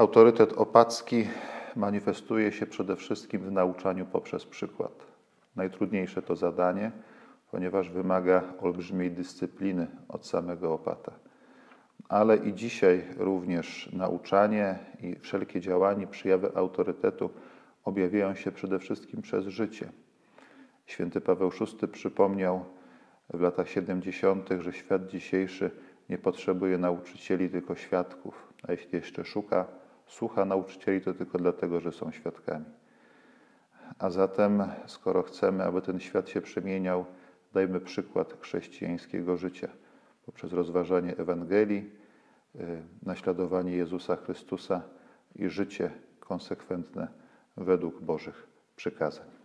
Autorytet opacki manifestuje się przede wszystkim w nauczaniu poprzez przykład. Najtrudniejsze to zadanie, ponieważ wymaga olbrzymiej dyscypliny od samego opata. Ale i dzisiaj również nauczanie i wszelkie działania, przyjawy autorytetu objawiają się przede wszystkim przez życie. Święty Paweł VI przypomniał w latach 70., że świat dzisiejszy nie potrzebuje nauczycieli, tylko świadków. A jeśli jeszcze szuka, słucha nauczycieli, to tylko dlatego, że są świadkami. A zatem, skoro chcemy, aby ten świat się przemieniał, dajmy przykład chrześcijańskiego życia poprzez rozważanie Ewangelii, y, naśladowanie Jezusa Chrystusa i życie konsekwentne według Bożych przykazań.